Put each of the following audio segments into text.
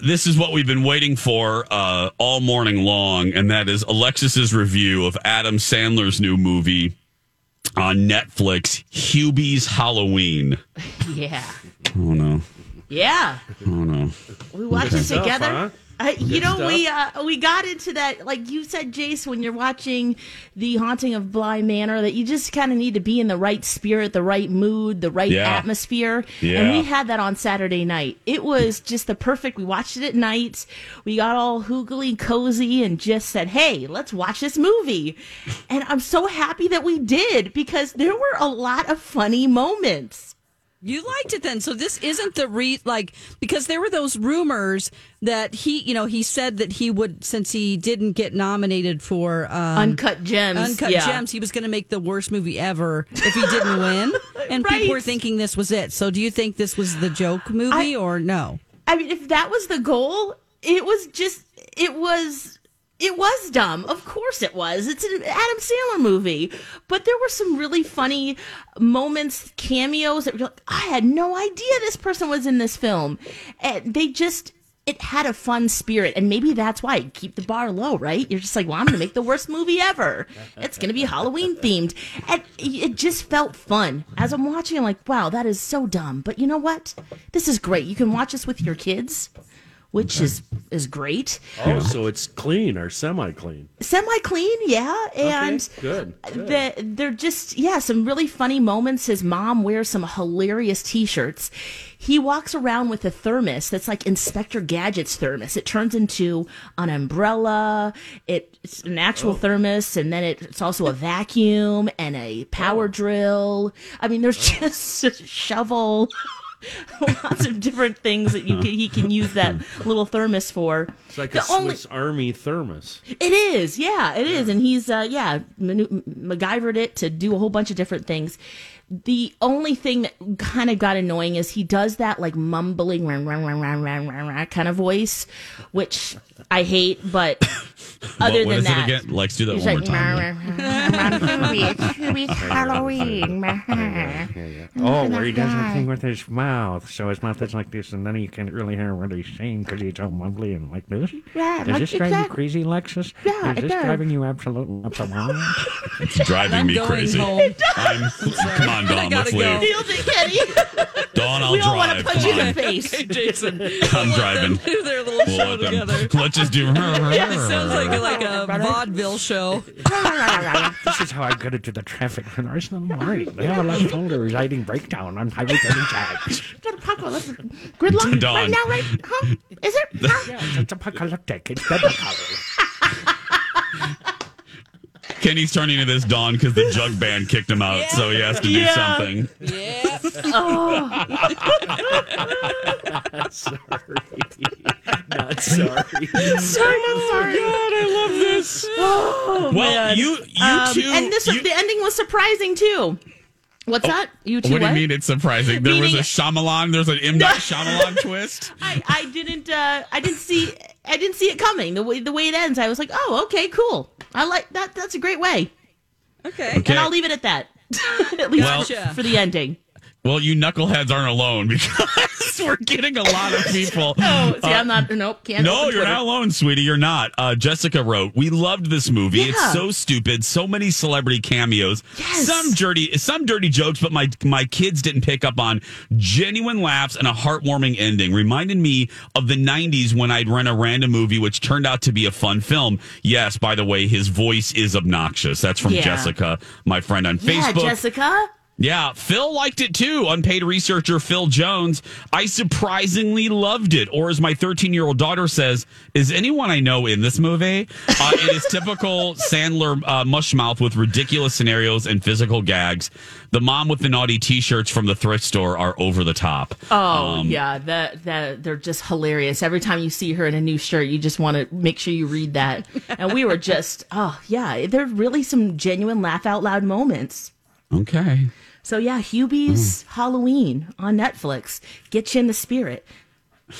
This is what we've been waiting for uh, all morning long, and that is Alexis's review of Adam Sandler's new movie on Netflix, Hubie's Halloween. Yeah. Oh no! Yeah. Oh no! We watched it Stuff, together. Uh, you know, stuff. we uh, we got into that, like you said, Jace, when you're watching The Haunting of Bly Manor, that you just kind of need to be in the right spirit, the right mood, the right Yeah. atmosphere. Yeah. And we had that on Saturday night. It was just the perfect. We watched it at night. We got all hoogly cozy and just said, "Hey, let's watch this movie." And I'm so happy that we did because there were a lot of funny moments. You liked it then. So this isn't the re like because there were those rumors that he, you know, he said that he would since he didn't get nominated for um, Uncut Gems. Uncut yeah. Gems, he was going to make the worst movie ever if he didn't win. And Right. people were thinking this was it. So do you think this was the joke movie or no? I mean, if that was the goal, it was just it was it was dumb. Of course it was. It's an Adam Sandler movie. But there were some really funny moments, cameos that were like, I had no idea this person was in this film. And they just it had a fun spirit, and maybe that's why keep the bar low, right? You're just like, well, I'm gonna make the worst movie ever. It's gonna be Halloween themed, and it just felt fun. As I'm watching, I'm like, wow, that is so dumb. But you know what? This is great. You can watch this with your kids, which is is great. Oh, so it's clean or semi clean. Semi clean, yeah, and good, good. the, they're just yeah, some really funny moments. His mom wears some hilarious T-shirts. He walks around with a thermos that's like Inspector Gadget's thermos. It turns into an umbrella. It, it's an actual oh. thermos, and then it, it's also a vacuum and a power oh. drill. I mean, there's just a shovel. Lots of different things that you can, he can use that little thermos for. It's like The a only- Swiss Army thermos. it is, yeah, it is, and he's uh, yeah, manu- MacGyvered it to do a whole bunch of different things. The only thing that kind of got annoying is he does that like mumbling rah, rah, rah, rah, rah, rah, rah kind of voice, which I hate. But other what, what than is that, it again? Lex, do that one like, more time. It's Halloween. Oh, where he does that thing with his mouth. So his mouth is like this, and then you can't really hear what he's saying because he's all mumbly and like this. Yeah, Does like this drive you exact- crazy, Lexus? Yeah, Is it this does. driving you absolutely up the wall? It's driving I'm me going crazy. home. I'm, come on, Dawn, gotta let's go. leave. Nailed it, Kenny. Dawn, I'll we all want to punch Come you in the face. Jason. I'm driving. Do their little We'll show let them- together. Let's just do. Yeah, it sounds like a, like a vaudeville show. this is how I get into the traffic in Arsenal morning. They have a left shoulder residing breakdown on Highway 36. Got a pocket. Let's- Gridlock Dawn. right now, right? Huh? Is it? Huh? Yeah, it's apocalyptic. It's biblical. Kenny's turning to this Dawn because the jug band kicked him out, so he has to do Yeah. something. Yeah. sorry. Not sorry. Sorry, not sorry. God, I love this. Oh, Well, man. you you Um, two. and this you- the ending was surprising too. What's that? You two? what do you mean it's surprising? There was a Shyamalan. There's an M. Night Shyamalan twist. I, I didn't uh, I didn't see I didn't see it coming the way the way it ends. I was like, oh, okay, cool. I like that. That's a great way, Okay. Okay. and I'll leave it at that. at least Well- for, for the ending. Well, you knuckleheads aren't alone because We're getting a lot of people. Oh, see, I'm not. Nope, can't. No, you're not alone, sweetie. You're not. Uh, Jessica wrote, "We loved this movie. Yeah. It's so stupid. So many celebrity cameos. Yes. Some dirty, some dirty jokes, but my my kids didn't pick up on genuine laughs and a heartwarming ending. Reminded me of the '90s when I'd rent a random movie, which turned out to be a fun film. Yes, by the way, his voice is obnoxious. That's from Yeah. Jessica, my friend on Yeah, Facebook. Jessica. Yeah, Phil liked it too. Unpaid researcher Phil Jones. I surprisingly loved it. Or as my 13 year old daughter says, is anyone I know in this movie? Uh, it is typical Sandler uh, mushmouth with ridiculous scenarios and physical gags. The mom with the naughty t shirts from the thrift store are over the top. Oh yeah, that that they're just hilarious. Every time you see her in a new shirt, you just want to make sure you read that. And we were just, oh yeah, there's really some genuine laugh out loud moments. Okay. So yeah, Hubie's mm. Halloween on Netflix. Get you in the spirit.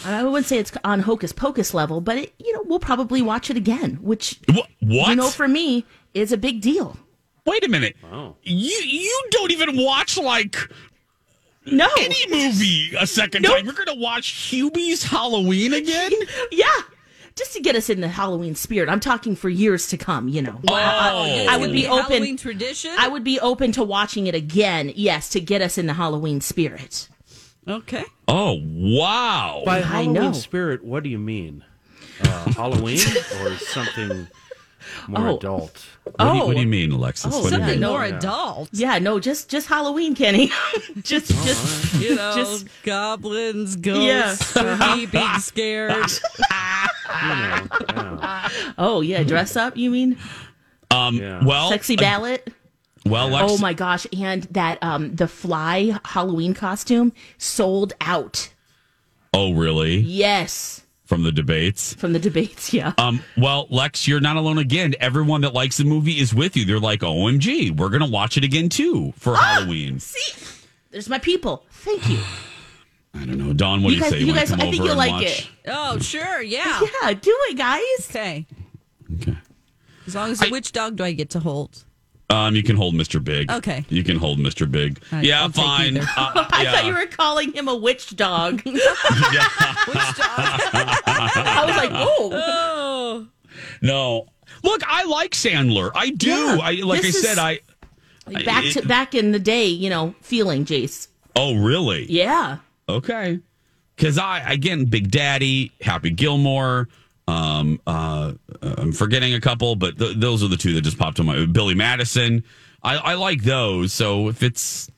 I wouldn't say it's on Hocus Pocus level, but it, you know we'll probably watch it again, which Wh- what? you know for me is a big deal. Wait a minute. You you don't even watch like No, any movie a second Nope. time. You're gonna watch Hubie's Halloween again? yeah, just to get us in the Halloween spirit. I'm talking for years to come. You know, Oh. I would be open. Halloween tradition. I would be open to watching it again. Yes, to get us in the Halloween spirit. okay. Oh wow! By I Halloween know. spirit, what do you mean? Uh, Halloween or something more Oh. adult? What, do you, Oh. what do you mean, Alexis? Oh, what Something mean? more yeah. adult. Yeah, no, just just Halloween, Kenny. just just You know, Just- goblins, Yeah. ghosts, spooky, being scared. You know, yeah. oh yeah, dress up. You mean Um, Yeah. well, sexy uh, ballot? well, Lex, Oh my gosh! And that um the fly Halloween costume sold out. Oh, really? Yes, From the debates. from the debates. Yeah. Um, well, Lex, you're not alone again. Everyone that likes the movie is with you. They're like, "OMG, we're gonna watch it again too for Ah! Halloween." See, there's my people. Thank you. I don't know, Dawn. What You do you guys- say? you guys- I think you'll like watch? it. Oh, sure. Yeah. Yeah, do it, guys. Okay. Okay. As long as which dog do I get to hold? Um, you can hold Mr. Big. Okay. You can hold Mr. Big. right, yeah, I'll fine. Uh, I thought you were calling him a witch dog. Which dog? I was like, oh, oh. No. Look, I like Sandler. I do. Yeah, I like I said. I. back to back in the day, you know, feeling Jace. Oh, really? Yeah. Okay. Because I, again, Big Daddy, Happy Gilmore. Um, uh, I'm forgetting a couple, but th- those are the two that just popped on my. Billy Madison. I, I like those. So if it's,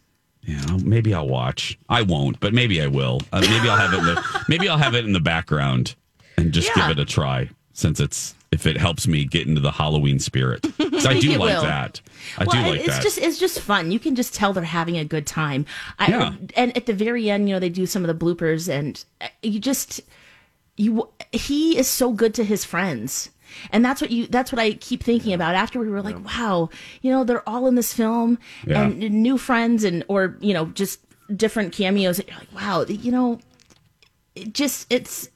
you know, maybe I'll watch. I won't, but maybe I will. Uh, maybe I'll have it. In the, maybe I'll have it in the background and just Yeah. give it a try. Since it's if it helps me get into the Halloween spirit. I do like will. that. I well, do like it's that. just it's just fun. You can just tell they're having a good time. I, Yeah. And at the very end, you know, they do some of the bloopers, and uh, you just you he is so good to his friends. And that's what you that's what I keep thinking about after we were like, wow, you know, they're all in this film Yeah. and new friends and or, you know, just different cameos. You're like, wow, you know, it just it's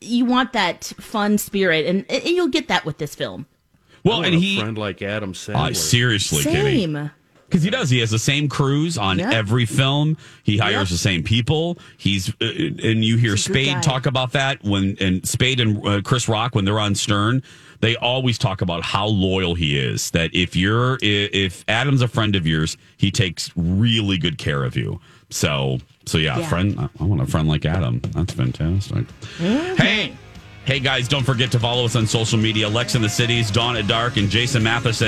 you want that fun spirit and, and you'll get that with this film. well, I and want he. friend like Adam Sandler. Uh, seriously, Kitty. Same. Because he does. He has the same crews on Yeah. every film. He hires Yep. the same people. He's uh, and you hear He's a good Spade talk about that when and Spade and uh, Chris Rock when they're on Stern. They always talk about how loyal he is. That if you're if Adam's a friend of yours, he takes really good care of you. So so yeah, Yeah. friend. I- I want a friend like Adam. That's fantastic. Hey. Hey guys, don't forget to follow us on social media. Lex in the Cities, Dawn at Dark, and Jason Matheson.